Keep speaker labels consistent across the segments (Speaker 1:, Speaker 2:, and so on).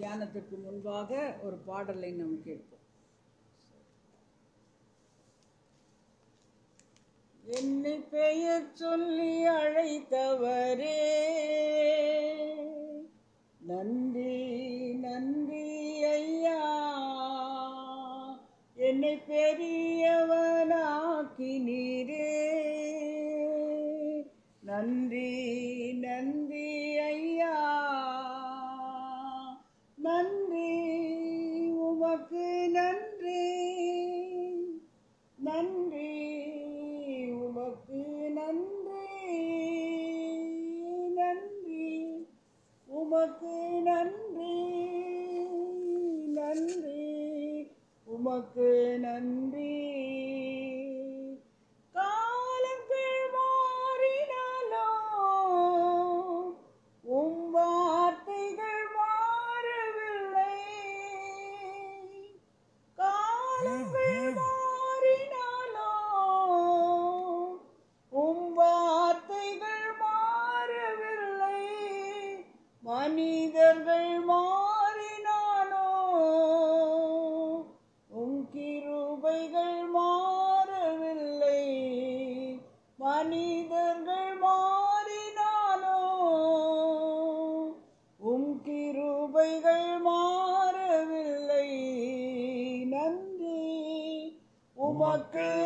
Speaker 1: தியானத்திற்கு முன்பாக ஒரு பாடலை நாம் கேட்போம். என்னை பெயர் சொல்லி அழைத்தவரே. நன்றி நன்றி ஐயா. என்னை பெரியவனாக்கினீரே. நன்றி நன்றி உமக்கு நன்றி.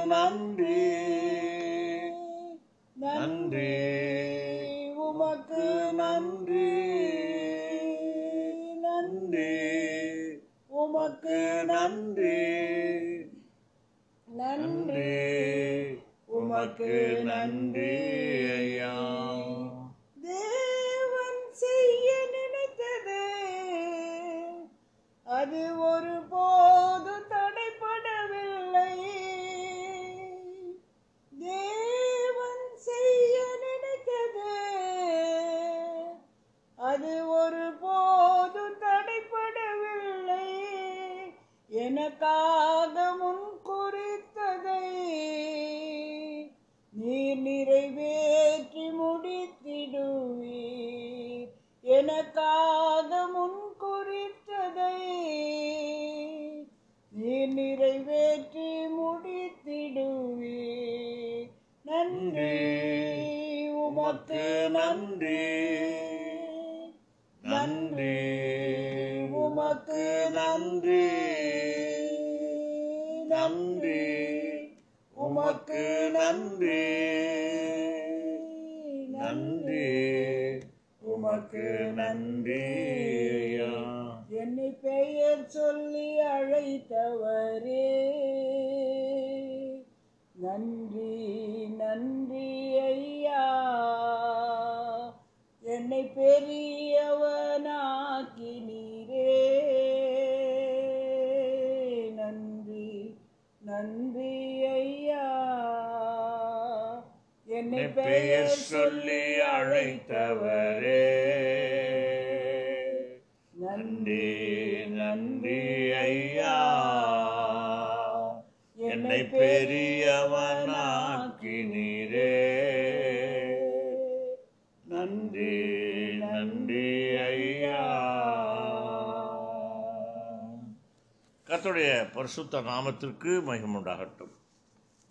Speaker 1: நன்றி. நன்றி. உமக்கு நன்றி. நன்றி. உமக்கு நன்றி. நன்றி. உமக்கு நன்றி
Speaker 2: ஐயா.
Speaker 1: எனக்காக முன் பெயர் சொல்லி அழைத்தவரே. நன்றி நன்றி ஐயா. என்னை பெரியவனாக்கினீரே. நன்றி நன்றி ஐயா.
Speaker 2: கத்துடைய பரிசுத்த நாமத்திற்கு மகிமுண்டாகட்டும்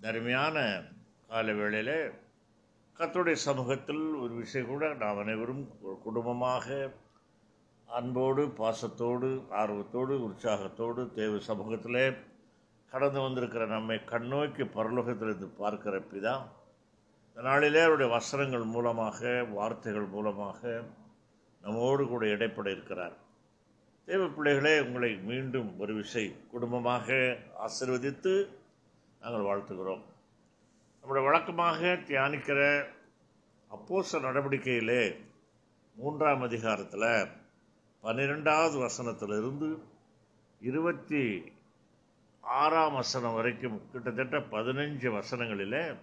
Speaker 2: தருமையான கால வேளையிலே கர்த்தருடைய சமூகத்தில் ஒரு விஷயம் கூட நாம் அனைவரும் குடும்பமாக அன்போடு பாசத்தோடு ஆர்வத்தோடு உற்சாகத்தோடு தேவ சமூகத்திலே கடந்து வந்திருக்கிற நம்மை கண்ணோக்கி பரலோகத்திலிருந்து பார்க்கிற பிதா. இந்த நாளிலே அவருடைய வசனங்கள் மூலமாக வார்த்தைகள் மூலமாக நம்மோடு கூட இடைப்பட இருக்கிறார். தேவ பிள்ளைகளே உங்களை மீண்டும் ஒரு விசை குடும்பமாக ஆசீர்வதித்து நாங்கள் வாழ்த்துகிறோம். நம்முடைய வழக்கமாக தியானிக்கிற அப்போச நடவடிக்கையிலே மூன்றாம் அதிகாரத்தில் பன்னிரெண்டாவது வசனத்திலிருந்து இருபத்தி ஆறாம் வசனம் வரைக்கும் கிட்டத்தட்ட பதினஞ்சு வசனங்களிலே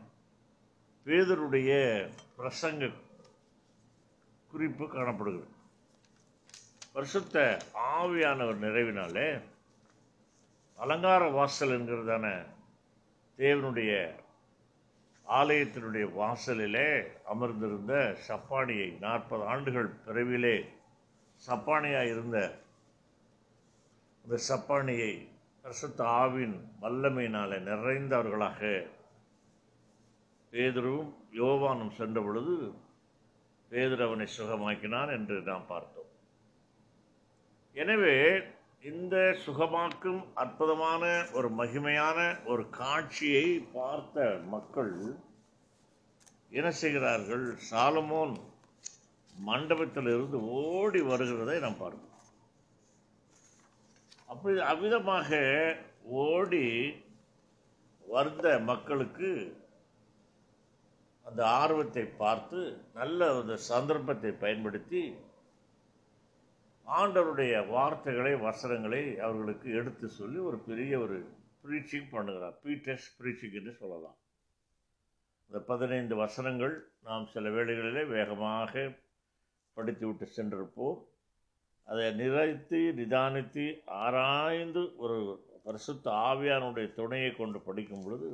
Speaker 2: பேதருடைய பிரசங்க குறிப்பு காணப்படுகிறது. வருஷத்த ஆவியானவர் நிறைவினாலே அலங்கார வாசல் என்கிறதான தேவனுடைய ஆலயத்தினுடைய வாசலிலே அமர்ந்திருந்த சப்பானியை நாற்பது ஆண்டுகள் பிறவிலே சப்பானியாக இருந்த இந்த சப்பானியை பரிசுத்த ஆவின் வல்லமையினாலே நிறைந்தவர்களாக பேதரும் யோவானும் சென்ற பொழுது பேதர் அவனை சுகமாக்கினான் என்று நாம் பார்த்தோம். எனவே இந்த சுகமாக்கும் அற்புதமான ஒரு மகிமையான ஒரு காட்சியை பார்த்த மக்கள் என்ன செய்கிறார்கள்? சாலமோன் மண்டபத்தில் இருந்து ஓடி வருகிறதை நாம் பார்க்கிறோம் அப்படி அவ்விதமாக ஓடி வந்த மக்களுக்கு அந்த ஆர்வத்தை பார்த்து நல்ல அந்த சந்தர்ப்பத்தை பயன்படுத்தி ஆண்டவருடைய வார்த்தைகளை வசனங்களை அவர்களுக்கு எடுத்து சொல்லி ஒரு பெரிய ஒரு ப்ரீச்சிங் பண்ணுகிறார். பீட்டர்ஸ் ப்ரீச்சிங் என்று சொல்லலாம். இந்த பதினைந்து வசனங்கள் நாம் சில வேளைகளிலே வேகமாக படித்துவிட்டு சென்றிருப்போம். அதை நிறைத்து நிதானித்து ஆராய்ந்து ஒரு பரிசுத்த ஆவியானுடைய துணையை கொண்டு படிக்கும் பொழுது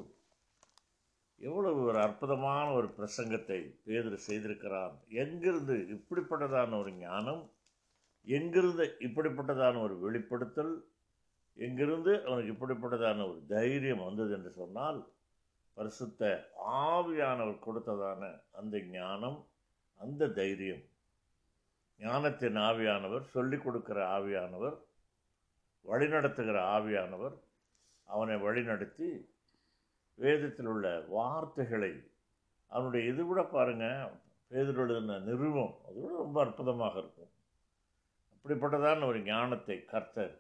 Speaker 2: எவ்வளவு ஒரு அற்புதமான ஒரு பிரசங்கத்தை பேதர் செய்திருக்கிறான் எங்கிருந்து இப்படிப்பட்டதான ஒரு ஞானம் எங்கிருந்து இப்படிப்பட்டதான ஒரு வெளிப்படுத்தல் எங்கிருந்து அவனுக்கு இப்படிப்பட்டதான ஒரு தைரியம் வந்தது என்று சொன்னால் பரிசுத்த ஆவியானவர் கொடுத்ததான அந்த ஞானம் அந்த தைரியம். ஞானத்தின் ஆவியானவர் சொல்லிக் கொடுக்கிற ஆவியானவர் வழிநடத்துகிற ஆவியானவர் அவனை வழிநடத்தி வேதத்தில் உள்ள வார்த்தைகளை அவனுடைய இது கூட பாருங்கள் பேதர் எழுதின நிறுவம் அது கூட ரொம்ப அற்புதமாக இருக்கும். அப்படிப்பட்டதான ஒரு ஞானத்தை கர்த்தர்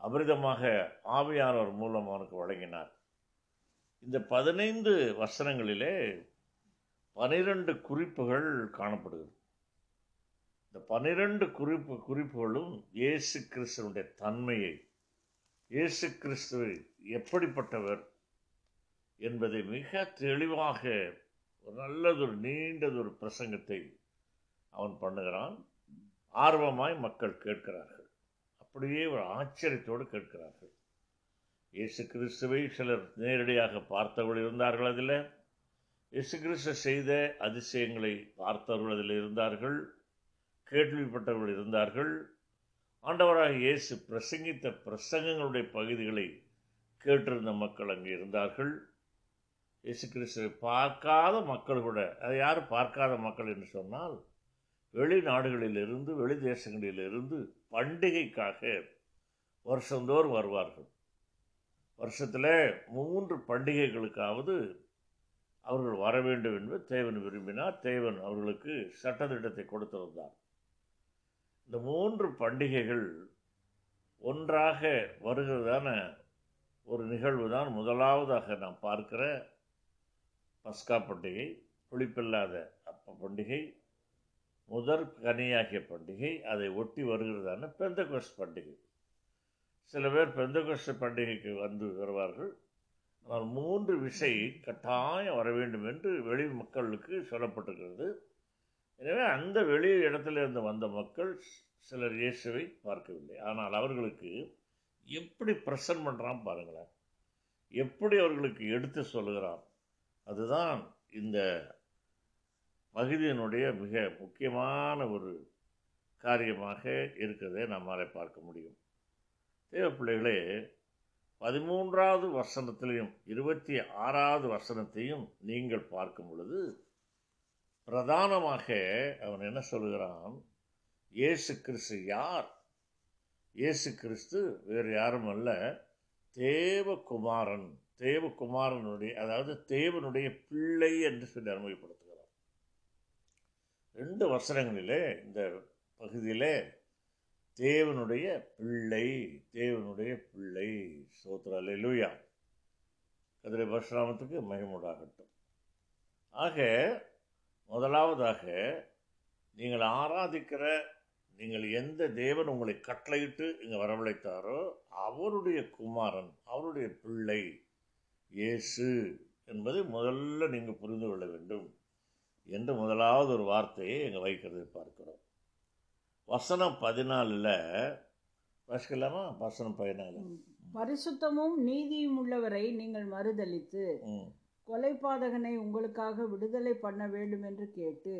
Speaker 2: அபரிதமாக ஆவியானவர் மூலம் அவனுக்கு வழங்கினார். இந்த பதினைந்து வசனங்களிலே பனிரெண்டு குறிப்புகள் காணப்படுகிறது. இந்த பனிரெண்டு குறிப்பு குறிப்புகளும் இயேசு கிறிஸ்துவனுடைய தன்மையை இயேசு கிறிஸ்துவை எப்படிப்பட்டவர் என்பதை மிக தெளிவாக ஒரு நல்லதொரு நீண்டதொரு பிரசங்கத்தை அவன் பண்ணுகிறான். ஆர்வமாய் மக்கள் கேட்கிறார்கள். அப்படியே ஒரு ஆச்சரியத்தோடு கேட்கிறார்கள். இயேசு கிறிஸ்துவை சிலர் நேரடியாக பார்த்தவர்கள் இருந்தார்கள் அதில். இயேசு கிறிஸ்து செய்த அதிசயங்களை பார்த்தவர்கள் அதில் இருந்தார்கள். கேள்விப்பட்டவர்கள் இருந்தார்கள். ஆண்டவராக இயேசு பிரசங்கித்த பிரசங்கங்களுடைய பகுதிகளை கேட்டிருந்த மக்கள் அங்கே இருந்தார்கள். இயேசு கிறிஸ்துவை பார்க்காத மக்கள் கூட அதை யார் பார்க்காத மக்கள் என்று சொன்னால் வெளிநாடுகளிலிருந்து வெளி தேசங்களிலிருந்து பண்டிகைக்காக வருஷந்தோறும் வருவார்கள். வருஷத்தில் மூன்று பண்டிகைகளுக்காவது அவர்கள் வர வேண்டும் என்று தேவன் விரும்பினார். தேவன் அவர்களுக்கு சட்டத்திட்டத்தை கொடுத்திருந்தார் இந்த மூன்று பண்டிகைகள் ஒன்றாக வருகிறதான ஒரு நிகழ்வு தான் முதலாவதாக நாம் பார்க்கிற பஸ்கா பண்டிகை புளிப்பில்லாத அப்ப பண்டிகை முதற் கனியாகிய பண்டிகை அதை ஒட்டி வருகிறதான பெந்தகோஸ் பண்டிகை. சில பேர் பெந்தகோஸ் பண்டிகைக்கு வந்து வருவார்கள். ஆனால் மூன்று விசை கட்டாயம் வர வேண்டும் என்று வெளி மக்களுக்கு சொல்லப்பட்டிருக்கிறது. எனவே அந்த வெளி இடத்திலிருந்து வந்த மக்கள் சிலர் இயேசுவை பார்க்கவில்லை. ஆனால் அவர்களுக்கு எப்படி பிரசன்ட் பண்ணுறான் பாருங்களேன். எப்படி அவர்களுக்கு எடுத்து சொல்லுகிறான். அதுதான் இந்த பகுதியினுடைய மிக முக்கியமான ஒரு காரியமாக இருக்கிறதை நம்மால் பார்க்க முடியும். தேவ பிள்ளைகளே பதிமூன்றாவது வசனத்திலையும் இருபத்தி ஆறாவது வசனத்தையும் நீங்கள் பார்க்கும் பொழுது பிரதானமாக அவன் என்ன சொல்கிறான்? இயேசு கிறிஸ்து யார்? இயேசு கிறிஸ்து வேறு யாரும் அல்ல தேவகுமாரன். தேவகுமாரனுடைய அதாவது தேவனுடைய பிள்ளை என்று சொல்லி அறிமுகப்படுத்துகிறார். ரெண்டு வசனங்களிலே இந்த பகுதியிலே தேவனுடைய பிள்ளை தேவனுடைய பிள்ளை சோத்ராலே லூயா கதிரை பரசுராமத்துக்கு மகிமுடாகட்டும் ஆக முதலாவதாக நீங்கள் ஆராதிக்கிற நீங்கள் எந்த தேவன் உங்களை கட்டளையிட்டு இங்கே வரவழைத்தாரோ அவருடைய குமாரன் அவருடைய பிள்ளை இயேசு என்பதை முதல்ல நீங்கள் புரிந்து கொள்ள வேண்டும். என்று முதலாவது ஒரு வார்த்தையை இங்கே வைக்கிறதை பார்க்கிறோம். வசனம் பதினாலில் வாசிக்கலாமா? வசனம் பதினாலு.
Speaker 1: பரிசுத்தமும் நீதியும் உள்ளவரை நீங்கள் மறுதலித்து
Speaker 2: ம்.
Speaker 1: கொலைபாதகனை உங்களுக்காக விடுதலை பண்ண வேண்டும் என்று கேட்டு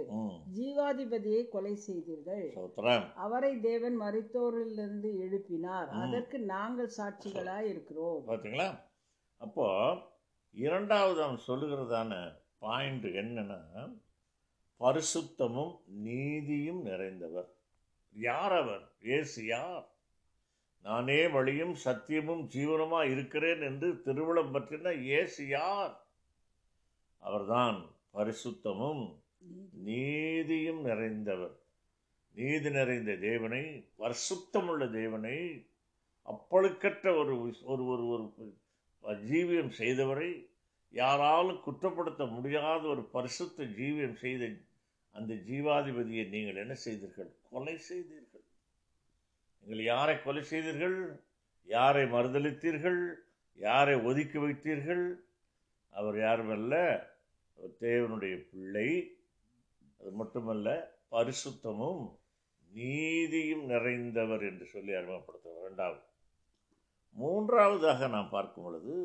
Speaker 1: ஜீவாதிபதியை கொலை செய்தீர்கள். அவரை தேவன் மரித்தோரிலிருந்து எழுப்பினார். அதற்கு நாங்கள் சாட்சிகளாய் இருக்கிறோம்.
Speaker 2: பார்த்தீங்களா அப்போ இரண்டாவது அவன் சொல்லுகிறதான பாயிண்ட் என்னன்னா பரிசுத்தமும் நீதியும் நிறைந்தவர். யார் அவர் ஏசு யார்? நானே வழியும் சத்தியமும் ஜீவனமாக இருக்கிறேன் என்று திருவிழம் பற்றின இயேசு யார்? அவர்தான் பரிசுத்தமும் நீதியும் நிறைந்தவர். நீதி நிறைந்த தேவனை பரிசுத்தமுள்ள தேவனை அப்பழுக்கற்ற ஒரு ஒரு ஒரு ஒரு ஜீவியம் செய்தவரை யாராலும் குற்றப்படுத்த முடியாத ஒரு பரிசுத்த ஜீவியம் செய்த அந்த ஜீவாதிபதியை நீங்கள் என்ன செய்தீர்கள்? கொலை செய்தீர்கள். நீங்கள் யாரை கொலை செய்தீர்கள்? யாரை மறுதளித்தீர்கள் யாரை ஒதுக்கி வைத்தீர்கள்? அவர் யாருமல்ல தேவனுடைய பிள்ளை. அது மட்டுமல்ல பரிசுத்தமும் நீதியும் நிறைந்தவர் என்று சொல்லி அறிமுகப்படுத்துவார் ரெண்டாவது மூன்றாவதாக நாம் பார்க்கும் பொழுது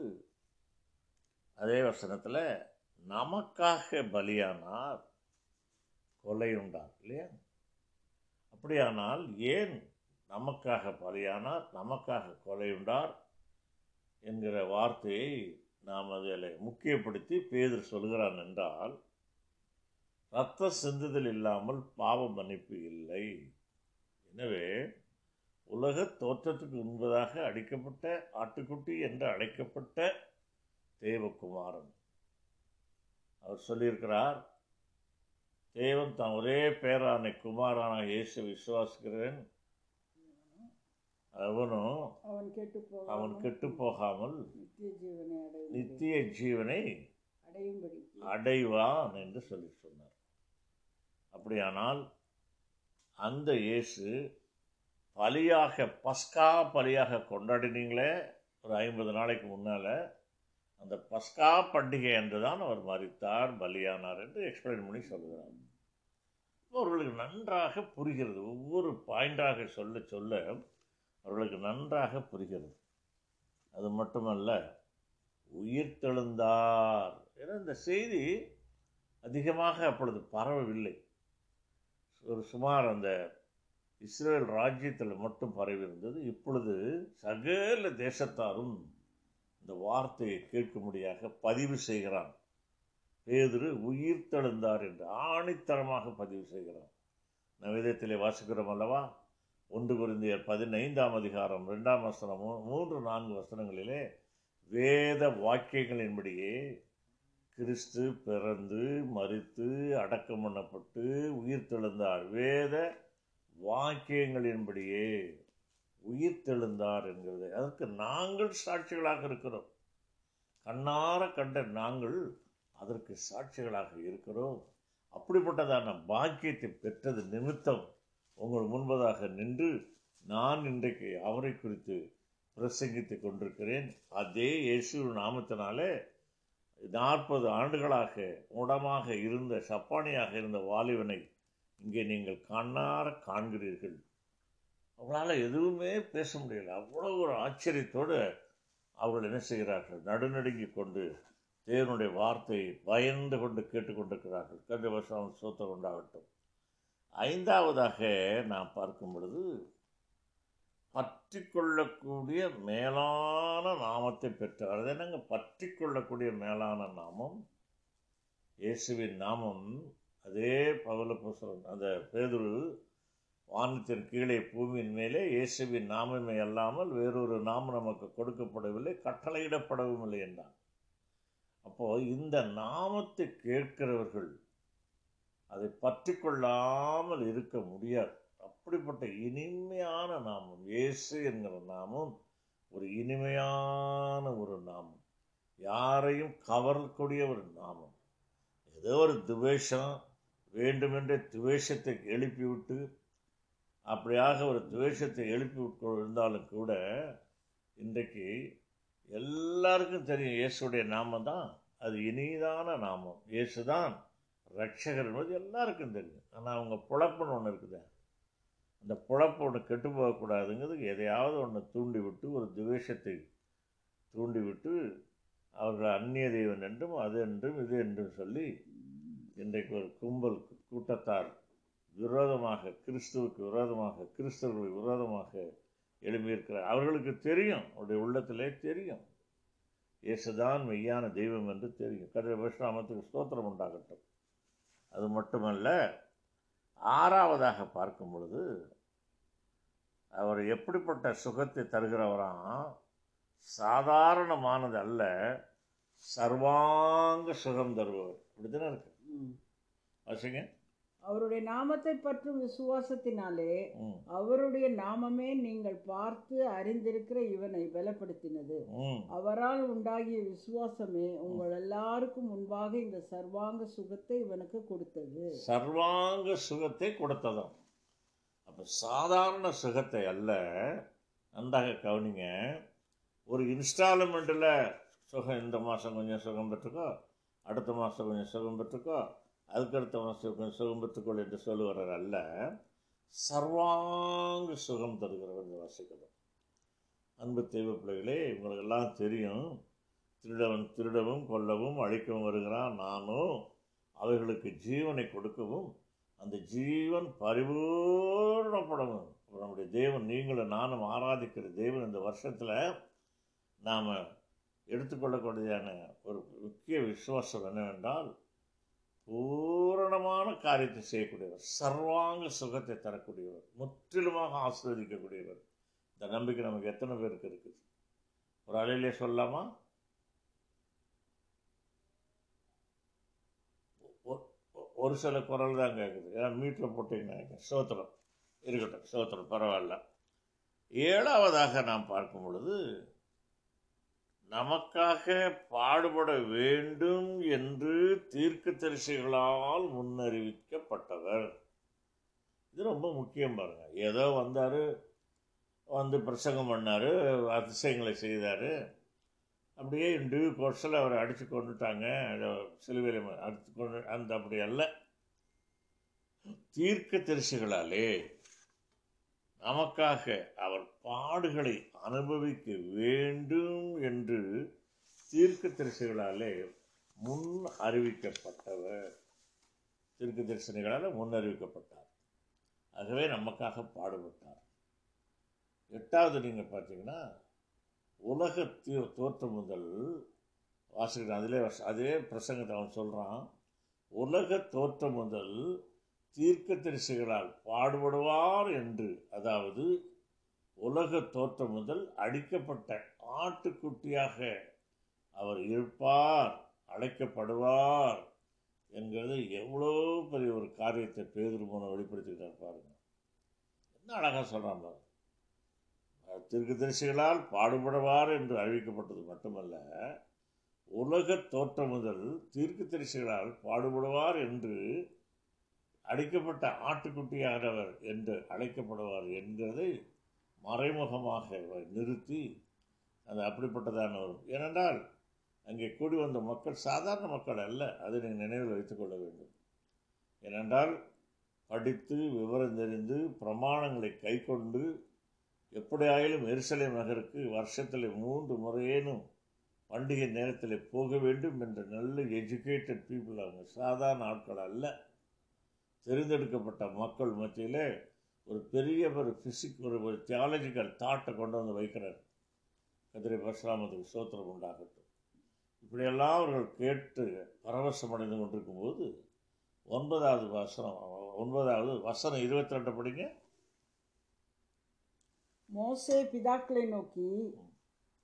Speaker 2: அதே வசனத்தில் நமக்காக பலியானார் கொலை இல்லையா? அப்படியானால் ஏன் நமக்காக பலியானார் நமக்காக கொலை உண்டார் என்கிற வார்த்தையை நாம் அதில் முக்கியப்படுத்தி பேதர் சொல்கிறான் என்றால் இரத்த சிந்துதல் இல்லாமல் பாவ மன்னிப்பு இல்லை. எனவே உலக தோற்றத்துக்கு முன்பதாக அடிக்கப்பட்ட ஆட்டுக்குட்டி என்று அழைக்கப்பட்ட தேவகுமாரன். அவர் சொல்லியிருக்கிறார் தேவன் தான் ஒரே பேரான குமாரான இயேசு விசுவாசிக்கிறேன். அவனும்
Speaker 1: அவன் கெட்டு
Speaker 2: அவன் கெட்டு போகாமல்
Speaker 1: நித்திய ஜீவனை அடையும்
Speaker 2: நித்திய ஜீவனை
Speaker 1: அடையும்படி
Speaker 2: அடைவான் என்று சொல்லி சொன்னார். அப்படியானால் அந்த இயேசு பலியாக பஸ்கா பலியாக கொண்டாடினீங்களே ஒரு ஐம்பது நாளைக்கு முன்னால் அந்த பஸ்கா பண்டிகை என்று தான் அவர் மறித்தார் பலியானார் என்று எக்ஸ்பிளைன் பண்ணி சொல்லுகிறார். அவர்களுக்கு நன்றாக புரிகிறது. ஒவ்வொரு பாயிண்டாக சொல்ல சொல்ல அவர்களுக்கு நன்றாக புரிகிறது. அது மட்டுமல்ல உயிர் தெழுந்தார் ஏன்னா இந்த செய்தி அதிகமாக அப்பொழுது பரவவில்லை. ஒரு சுமார் அந்த இஸ்ரேல் ராஜ்யத்தில் மட்டும் பரவி இருந்தது இப்பொழுது சகல தேசத்தாரும் இந்த வார்த்தையை கேட்கும்படியாக பதிவு செய்கிறான். பேதுரு உயிர் தெழுந்தார் என்று ஆணித்தரமாக பதிவு செய்கிறான். நவேதத்திலே வாசிக்கிறோம் அல்லவா? ஒன்று குருந்தியர் பதினைந்தாம் அதிகாரம் ரெண்டாம் வசனம் மூன்று நான்கு வசனங்களிலே வேத வாக்கியங்களின்படியே கிறிஸ்து பிறந்து மறித்து அடக்கம் பண்ணப்பட்டு உயிர் தெழுந்தார். வேத வாக்கியங்களின்படியே உயிர் தெழுந்தார் என்கிறது. அதற்கு நாங்கள் சாட்சிகளாக இருக்கிறோம். கண்ணார கண்ட நாங்கள் அதற்கு சாட்சிகளாக இருக்கிறோம். அப்படிப்பட்டதான பாக்கியத்தை பெற்றது நிமித்தம் உங்கள் முன்பதாக நின்று நான் இன்றைக்கு அவரை குறித்து பிரசங்கித்துக் கொண்டிருக்கிறேன். அதே இயேசு நாமத்தினாலே நாற்பது ஆண்டுகளாக உடமாக இருந்த சப்பானியாக இருந்த வாலிபனை இங்கே நீங்கள் கண்ணார காண்கிறீர்கள். அவரால் எதுவுமே பேச முடியல. அவ்வளோ ஒரு ஆச்சரியத்தோடு அவர்கள் என்ன செய்கிறார்கள்? நடுநடுங்கி கொண்டு தேவனுடைய வார்த்தையை பயந்து கொண்டு கேட்டுக்கொண்டிருக்கிறார்கள் கண்டு வருஷம் சோத்த கொண்டாகட்டும். ஐந்தாவதாக நான் பார்க்கும் பொழுது பற்றி கொள்ளக்கூடிய மேலான நாமத்தை பெற்றவர் அது என்னங்க? பற்றி கொள்ளக்கூடிய மேலான நாமம்? இயேசுவின் நாமம். அதே பவல அந்த பேதுரு வானத்தின் கீழே பூமியின் மேலே இயேசுவின் நாமமே அல்லாமல் வேறொரு நாமம் நமக்கு கொடுக்கப்படவில்லை கட்டளையிடப்படவும் இல்லை என்றான். அப்போ இந்த நாமத்தை கேட்கிறவர்கள் அதை பற்றி கொள்ளாமல் இருக்க முடியாது. அப்படிப்பட்ட இனிமையான நாமம் இயேசு என்கிற நாமம் ஒரு இனிமையான ஒரு நாமம் யாரையும் கவரக்கூடிய ஒரு நாமம். ஏதோ ஒரு துவேஷம் வேண்டுமென்றே துவேஷத்தை எழுப்பிவிட்டு அப்படியாக ஒரு துவேஷத்தை எழுப்பி இருந்தாலும் கூட இன்றைக்கு எல்லாருக்கும் தெரியும் இயேசுடைய நாமம் தான் அது இனிதான நாமம். இயேசு தான் ரட்சகர் என்பது எல்லாருக்கும் தெரியும். ஆனால் அவங்க புழப்புன்னு ஒன்று இருக்குது. அந்த புழப்பு ஒன்று கெட்டு போகக்கூடாதுங்கிறதுக்கு எதையாவது ஒன்று தூண்டி விட்டு ஒரு துவேஷத்தை தூண்டி விட்டு அவர்கள் அந்நிய தெய்வன் என்றும் அது என்றும் இது என்றும் சொல்லி இன்றைக்கு ஒரு கும்பல் கூட்டத்தார் விரோதமாக கிறிஸ்துவுக்கு விரோதமாக கிறிஸ்தவர்களுக்கு விரோதமாக எழும்பியிருக்கிறார். அவர்களுக்கு தெரியும் அவருடைய உள்ளத்திலே தெரியும். இயேசுதான் மெய்யான தெய்வம் என்று தெரியும். கதிர விஸ்ராமத்துக்கு ஸ்தோத்திரம் உண்டாகட்டும். அது மட்டுமல்ல ஆறாவதாக பார்க்கும் பொழுது அவர் எப்படிப்பட்ட சுகத்தை தருகிறவராம் சாதாரணமானது அல்ல சர்வாங்க சுகம் தருபவர். இப்படித்தானே இருக்கு?
Speaker 1: ம். அவருடைய நாமத்தை பற்றும் விசுவாசத்தினாலே அவருடைய நாமமே நீங்கள் பார்த்து அறிந்திருக்கிற இவனை பலப்படுத்தினது. அவரால் உண்டாகிய விசுவாசமே உங்கள் எல்லாருக்கும் முன்பாக இந்த சர்வாங்க சுகத்தை இவனுக்கு கொடுத்தது.
Speaker 2: சர்வாங்க சுகத்தை கொடுத்ததாம். அப்போ சாதாரண சுகத்தை அல்ல. நன்றாக கவனிங்க. ஒரு இன்ஸ்டால்மெண்ட்டில் சுகம் இந்த மாதம் கொஞ்சம் சுகம் பெற்றுக்கோ அடுத்த மாதம் கொஞ்சம் சுகம் பெற்றுக்கோ அதுக்கடுத்தவன் மாதம் சுகம் என்று சொல்லுகிறவர் அல்ல. சர்வாங்க சுகம் தருகிறவர் இந்த வாசிக்கிறோம். அன்பு தெய்வ பிள்ளைகளே இவங்களுக்கெல்லாம் தெரியும். திருடவன் திருடவும் கொல்லவும் அழிக்கவும் வருகிறான். நானும் அவைகளுக்கு ஜீவனை கொடுக்கவும் அந்த ஜீவன் பரிபூர்ணப்படவும் நம்முடைய தேவன் நீங்களும் நானும் ஆராதிக்கிற தேவன் இந்த வருஷத்தில் நாம் எடுத்துக்கொள்ளக்கூடியதான ஒரு முக்கிய விசுவாசம் என்னவென்றால் பூரணமான காரியத்தை செய்யக்கூடியவர் சர்வாங்க சுகத்தை தரக்கூடியவர் முற்றிலுமாக ஆஸ்வதிக்கக்கூடியவர். இந்த நம்பிக்கை நமக்கு எத்தனை பேருக்கு இருக்குது ஒரு அலையிலே சொல்லலாமா? ஒ- ஒரு சில குரல் தான் கேட்குது ஏன்னா மீட்டில் போட்டிங்கன்னா சோத்திரம் இருக்கட்டும் சோத்திரம் பரவாயில்ல. ஏழாவதாக நாம் பார்க்கும் பொழுது நமக்காக பாடுபட வேண்டும் என்று தீர்க்க தரிசிகளால் முன்னறிவிக்கப்பட்டவர். இது ரொம்ப முக்கியம் பாருங்க. ஏதோ வந்தார் வந்து பிரசங்கம் பண்ணார் அதிசயங்களை செய்தார். அப்படியே டியூ கோர்ஸில் அவரை அடித்து கொண்டுட்டாங்க அதை சிலுவையில் அடித்து கொண்டு அந்த அப்படி அல்ல. தீர்க்க தரிசிகளாலே நமக்காக அவர் பாடுகளை அனுபவிக்க வேண்டும் என்று தீர்க்க தரிசிகளாலே முன் அறிவிக்கப்பட்டவர். தீர்க்க தரிசனிகளால் முன் அறிவிக்கப்பட்டார். ஆகவே நமக்காக பாடுபட்டார். எட்டாவது நீங்கள் பார்த்தீங்கன்னா உலக தீ- தோற்றம் முதல் வாசிக்கிறேன். அதிலே அதிலே அதே பிரசங்கத்தை அவன் சொல்கிறான் உலக தோற்றம் முதல் தீர்க்கதரிசிகளால் பாடுபடுவார் என்று அதாவது உலக தோற்றம் முதல் அடிக்கப்பட்ட ஆட்டுக்குட்டியாக அவர் இருப்பார் அழைக்கப்படுவார் என்கிறது எவ்வளோ பெரிய ஒரு காரியத்தை பேதுரு மூலம் வெளிப்படுத்திக்கிட்டார் பாருங்க. என்ன அழகாக சொல்கிறான் பாருங்க தீர்க்கதரிசிகளால் பாடுபடுவார் என்று அறிவிக்கப்பட்டது மட்டுமல்ல உலக தோற்றம் முதல் தீர்க்கதரிசிகளால் பாடுபடுவார் என்று அடிக்கப்பட்ட ஆட்டுக்குட்டியானவர் என்று அழைக்கப்படுவார் என்கிறதை மறைமுகமாக நிறுத்தி அது அப்படிப்பட்டதான ஒரு ஏனென்றால் அங்கே கூடி வந்த மக்கள் சாதாரண மக்கள் அல்ல. அதை நீங்கள் நினைவில் வைத்துக்கொள்ள வேண்டும். ஏனென்றால் படித்து விவரம் தெரிந்து பிரமாணங்களை கைக்கொண்டு எப்படியாயிலும் எரிசலை நகருக்கு வருஷத்தில் மூன்று முறையேனும் பண்டிகை நேரத்தில் போக வேண்டும் என்ற நல்ல எஜுகேட்டட் பீப்புள் அவங்க. சாதாரண ஆட்கள் அல்ல. தெரிந்தெடுக்கப்பட்ட மக்கள் மத்தியிலே ஒரு பெரிய ஒரு பிசிக் ஒரு ஒரு தியாலஜிக்கல் தாட்டை கொண்டு வந்து வைக்கிறார். கதிரை பரசுராமத்துக்கு சோத்திரம் உண்டாகட்டும். இப்படியெல்லாம் அவர்கள் கேட்டு பரவசம் அடைந்து கொண்டிருக்கும் போது ஒன்பதாவது வசனம் ஒன்பதாவது வசனம் இருபத்தி ரெண்டு படிங்க.
Speaker 1: மோசே பிதாக்களை நோக்கி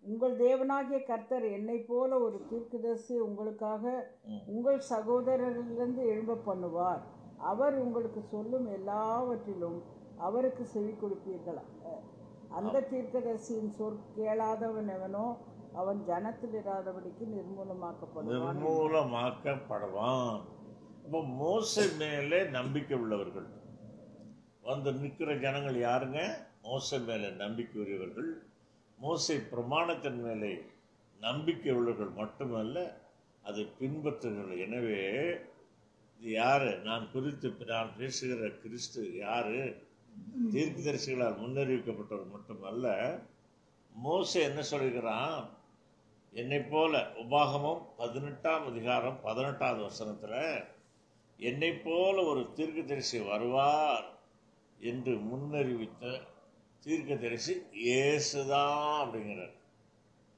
Speaker 1: உங்கள் தேவனாகிய கர்த்தர் என்னை போல ஒரு தீர்க்கதரிசி உங்களுக்காக. உங்கள் சகோதரரிலிருந்து எழும்ப பண்ணுவார். அவர் உங்களுக்கு சொல்லும் எல்லாவற்றிலும் அவருக்கு செவி கொடுப்பீர்கள். அந்த தீர்க்கதரிசியின் சொற் கேளாதவன் எவனோ அவன் ஜனத்தில் இராதபடிக்கு நிர்மூலமாக்கப்படுவான்.
Speaker 2: நிர்மூலமாக்கப்படுவான் இப்போ மோசை மேலே நம்பிக்கை உள்ளவர்கள். வந்து நிற்கிற ஜனங்கள் யாருங்க? மோசை மேலே நம்பிக்கை உரியவர்கள் மோசை பிரமாணத்தின் மேலே நம்பிக்கை உள்ளவர்கள் மட்டுமல்ல அதை பின்பற்றுகிறார்கள் எனவே இது யாரு? நான் குறித்து நான் பேசுகிற கிறிஸ்து யாரு? தீர்க்கதரிசிகளால் முன்னறிவிக்கப்பட்டவர் மட்டுமல்ல மோச என்ன சொல்கிறான்? என்னை போல உபாகமம் பதினெட்டாம் அதிகாரம் பதினெட்டாவது வசனத்தில் என்னை போல ஒரு தீர்க்கதரிசி வருவார் என்று முன்னறிவித்த தீர்க்கதரிசி இயேசுதான் அப்படிங்கிறார்.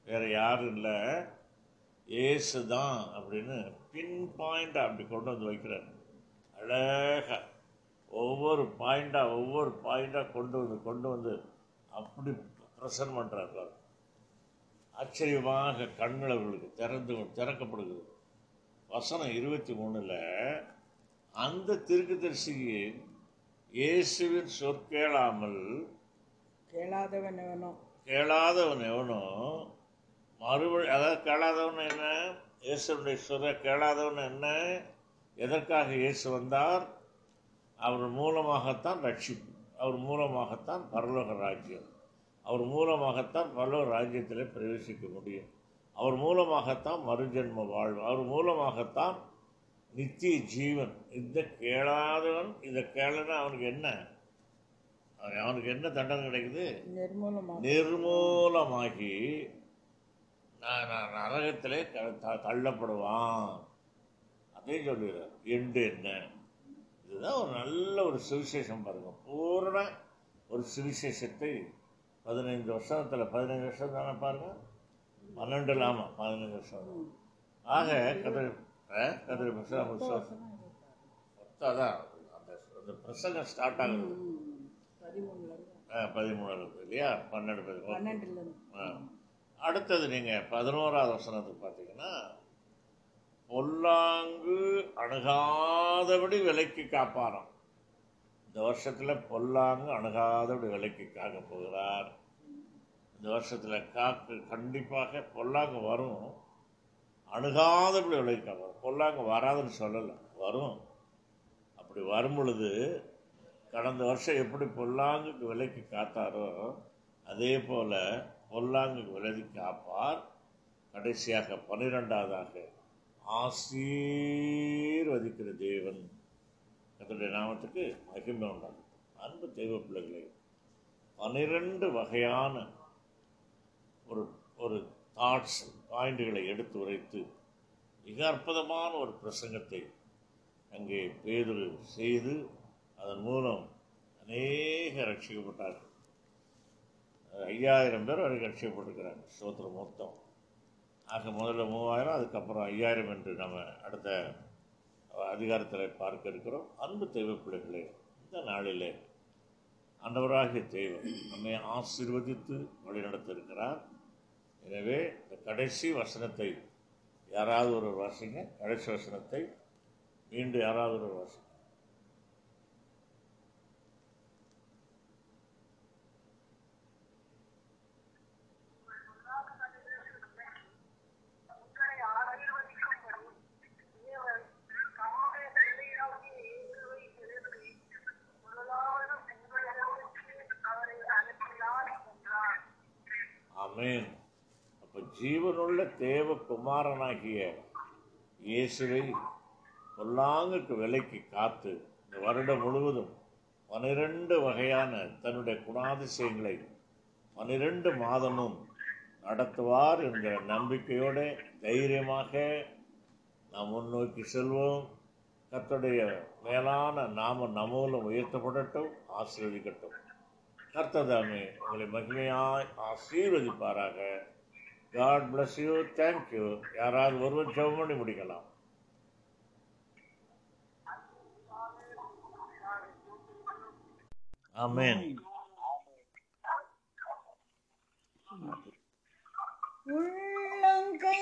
Speaker 2: வேற யாரும் இல்லை. இயேசுதான் அப்படின்னு பின் பாயிண்ட் அப்படி கொண்டு வந்து வைக்கிறார். அழகா. ஒவ்வொரு பாயிண்டாக ஒவ்வொரு பாயிண்டாக கொண்டு வந்து கொண்டு வந்து அப்படி ப்ரெசன்ட் பண்ணுறார். ஆச்சரியமாக கண்கள் அவர்களுக்கு திறந்து திறக்கப்படுகிறது. வசனம் இருபத்தி மூணில் அந்த தீர்க்கதரிசிக்கு இயேசுவின் சொற்கேளாமல்
Speaker 1: கேளாதவன் எவனோ.
Speaker 2: கேளாதவன் எவனோ மறுபடி அதாவது கேளாதவன் என்ன? இயேசுடைய சொல்ல கேளாதவன் என்ன? எதற்காக இயேசு வந்தார்? அவர் மூலமாகத்தான் ரட்சிப்பு. அவர் மூலமாகத்தான் பரலோக ராஜ்யம். அவர் மூலமாகத்தான் பரலோக ராஜ்யத்தில் பிரவேசிக்க முடியும். அவர் மூலமாகத்தான் மறுஜென்ம வாழ்வு. அவர் மூலமாகத்தான் நித்திய ஜீவன். இந்த கேளாதவன் இதை கேளனா அவனுக்கு என்ன? அவனுக்கு என்ன தண்டனை கிடைக்குது?
Speaker 1: நிர்மூலமாக
Speaker 2: நரகத்திலே தள்ளப்படுவான். அதே சொல்லுகிறார் எண்டு என்ன? இதுதான் ஒரு நல்ல ஒரு சுவிசேஷம் பாருங்க. பூரண ஒரு சுவிசேஷத்தை பதினைந்து வருஷத்தில் பதினைஞ்சு வருஷம் தானே பாருங்க? பன்னெண்டுல ஆமாம் பதினஞ்சு வருஷம் ஆக கதிர கதிர பிரசங்கம் மொத்தம் அந்த அந்த பிரசங்கம் ஸ்டார்ட் ஆகுது.
Speaker 1: பதிமூணுல
Speaker 2: இருந்து. இல்லையா? பன்னெண்டு பதிமூணு. ஆ. அடுத்தது நீங்கள் பதினோராவது வசனத்துக்கு பார்த்தீங்கன்னா பொல்லாங்கு அணுகாதபடி விலைக்கு காப்பாராம் இந்த வருஷத்தில் பொல்லாங்கு அணுகாதபடி விலைக்கு காக்க போகிறார். இந்த வருஷத்தில் காக்கு கண்டிப்பாக பொல்லாங்கு வரும். அணுகாதபடி விலைக்கு காப்பார் பொல்லாங்கு வராதுன்னு சொல்லலை வரும். அப்படி வரும் பொழுது கடந்த வருஷம் எப்படி பொல்லாங்குக்கு விலைக்கு காத்தாரோ அதே போல் பொல்லாங்கு விலைக்கு காப்பார். கடைசியாக பன்னிரெண்டாவதாக ஆசீர்வதிக்கிற தேவன். கர்த்தருடைய நாமத்துக்கு மகிமை உண்டாகும் அன்பு தெய்வ பிள்ளைகளை பன்னிரெண்டு வகையான ஒரு ஒரு தாட்ஸ் பாயிண்ட்களை எடுத்து உரைத்து மிக அற்புதமான ஒரு பிரசங்கத்தை அங்கே பேதுரு செய்து அதன் மூலம் அநேக ரட்சிக்கப்பட்டார்கள். ஐயாயிரம் பேர் வரை ரட்சிக்கப்பட்டிருக்கிறாங்க ஸ்தோத்திரம் மொத்தம். ஆக முதல்ல மூவாயிரம் அதுக்கப்புறம் ஐயாயிரம் என்று நம்ம அடுத்த அதிகாரத்தில் பார்க்க இருக்கிறோம். அன்பு தெய்வ பிள்ளைகளே இந்த நாளிலே ஆண்டவராகிய தெய்வம் நம்மை ஆசீர்வதித்து வழிநடத்த இருக்கிறார் எனவே இந்த கடைசி வசனத்தை யாராவது ஒரு வாசிங்க. கடைசி வசனத்தை மீண்டும் யாராவது ஒரு வாசிங்க
Speaker 3: உங்களை ஆசீர்வதிக்கும்படி தேவன் தம்முடைய பிள்ளையாகிய இயேசுவை எழுப்பி முதலாவது உங்களிடத்திற்கு அவரை அனுப்பினார் என்றார்
Speaker 2: அமேன் அப்போ ஜீவனுள்ள தேவ குமாரனாகிய இயேசுவை பொல்லாங்குக்கு விலைக்கு காத்து இந்த வருடம் முழுவதும் பனிரெண்டு வகையான தன்னுடைய குணாதிசயங்களை பனிரெண்டு மாதமும் நடத்துவார் என்கிற நம்பிக்கையோடு தைரியமாக நாம் முன்னோக்கி செல்வோம். கத்துடைய மேலான நாம நமூலம் உயர்த்தப்படட்டும் ஆசீர்வதிக்கட்டும். கர்த்ததாமே உங்களை மகிமையாய் ஆசீர்வதிப்பாராக. காட் பிளஸ் யூ தேங்க்யூ யாராவது ஒருவர் ஜெபம் பண்ணி முடிக்கலாம். ஆமேன்
Speaker 1: உள்ளங்கை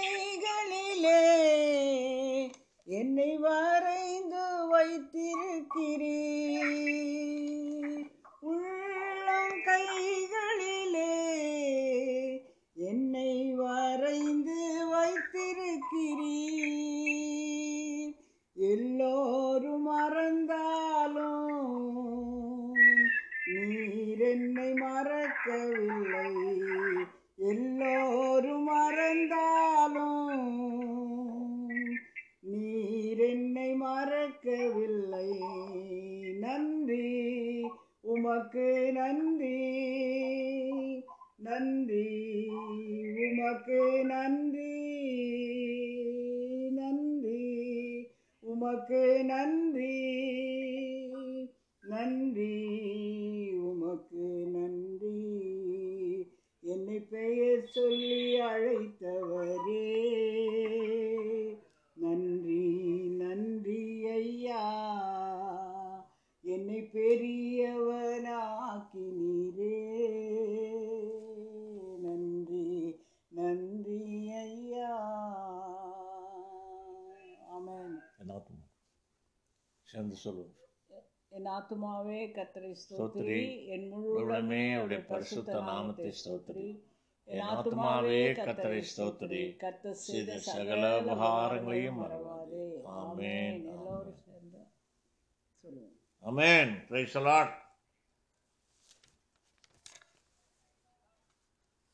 Speaker 2: என்
Speaker 1: ஆத்துமாவே கத்தரை.
Speaker 2: ஸ்தோத்திரி
Speaker 1: என் முழு
Speaker 2: முழுமே அவருடைய பரிசுத்த நாமத்தை. ஸ்தோத்திரி என் ஆத்துமாவே கர்த்தரை ஸ்தோத்திரி.
Speaker 1: கர்த்தர்
Speaker 2: செய்த சகல உபகாரங்களையும் மறவாதே. ஆமென்.
Speaker 1: ஆமென் எல்லோரும் சேர்ந்து சொல்லுவோம்
Speaker 2: amen praise the Lord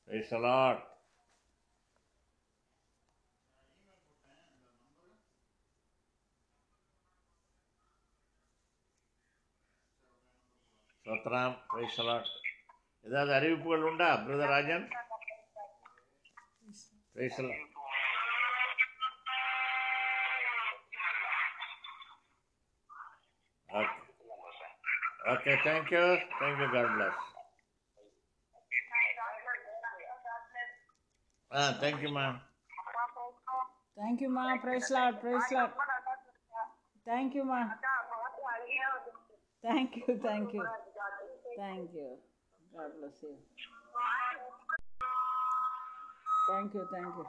Speaker 2: praise the Lord சோத்ராம் praise the Lord ஏதாவது அறிவிப்புகள் உண்டா brother Rajan praise the Lord okay okay thank you thank you God bless ஆ தேங்க்யூம்மா
Speaker 1: தேங்க்யூம்மா பிரைஸ் லாட் பிரைஸ் லாட் தேங்க்யூம்மா thank you thank you Thank you. God bless you. Thank you, thank you.